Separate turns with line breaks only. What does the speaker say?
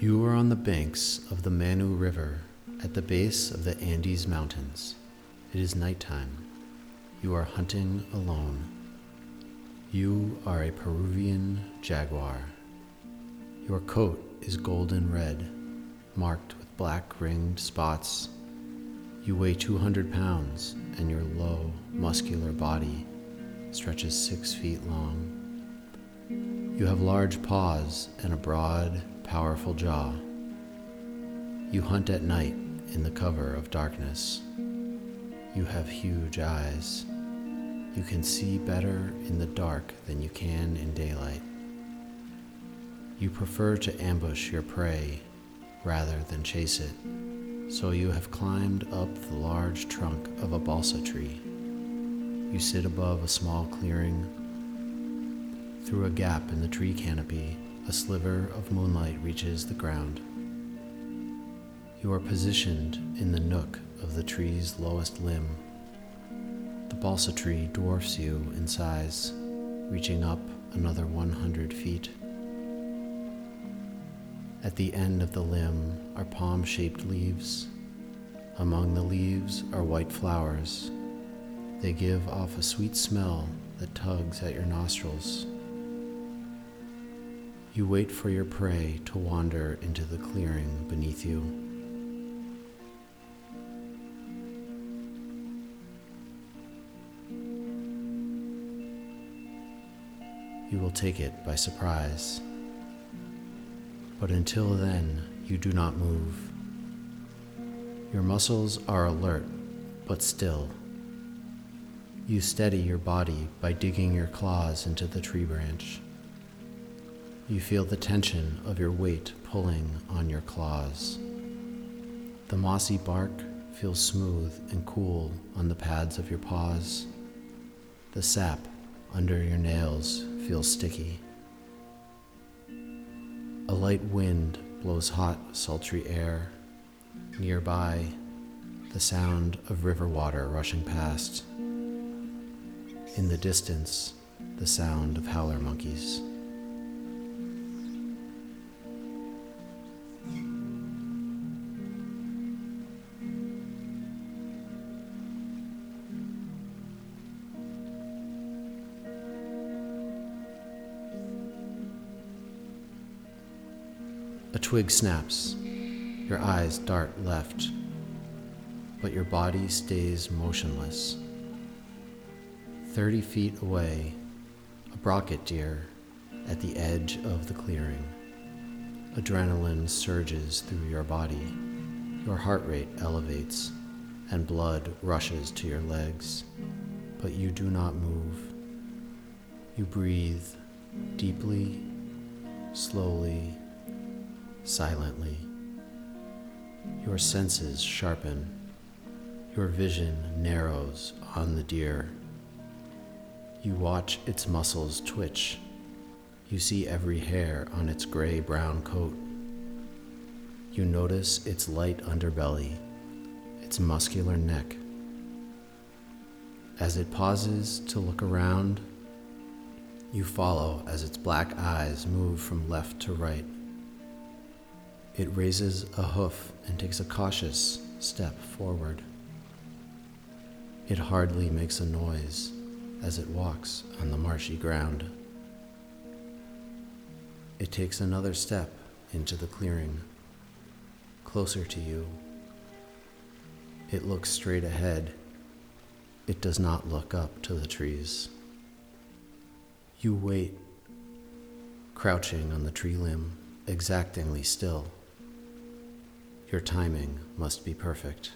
You are on the banks of the Manu River at the base of the Andes Mountains. It is nighttime. You are hunting alone. You are a Peruvian jaguar. Your coat is golden red, marked with black ringed spots. You weigh 200 pounds, and your low, muscular body stretches six feet long. You have large paws and a broad, powerful jaw. You hunt at night in the cover of darkness. You have huge eyes. You can see better in the dark than you can in daylight. You prefer to ambush your prey rather than chase it, so you have climbed up the large trunk of a balsa tree. You sit above a small clearing. Through a gap in the tree canopy, a sliver of moonlight reaches the ground. You are positioned in the nook of the tree's lowest limb. The balsa tree dwarfs you in size, reaching up another 100 feet. At the end of the limb are palm shaped leaves. Among the leaves are white flowers. They give off a sweet smell that tugs at your nostrils. You wait for your prey to wander into the clearing beneath you. you will take it by surprise. But until then, you do not move. Your muscles are alert, but still. You steady your body by digging your claws into the tree branch. You feel the tension of your weight pulling on your claws. The mossy bark feels smooth and cool on the pads of your paws. The sap under your nails feels sticky. A light wind blows hot, sultry air. Nearby, the sound of river water rushing past. In the distance, the sound of howler monkeys. A twig snaps. Your eyes dart left, but your body stays motionless. Thirty feet away, a brocket deer at the edge of the clearing. Adrenaline surges through your body. Your heart rate elevates, and blood rushes to your legs, but you do not move. You breathe deeply, slowly, silently. Your senses sharpen. Your vision narrows on the deer. You watch its muscles twitch. You see every hair on its gray brown coat. You notice its light underbelly, its muscular neck. As it pauses to look around, you follow as its black eyes move from left to right. It raises a hoof and takes a cautious step forward. It hardly makes a noise as it walks on the marshy ground. It takes another step into the clearing, closer to you. It looks straight ahead. It does not look up to the trees. You wait, crouching on the tree limb, exactingly still. Your timing must be perfect.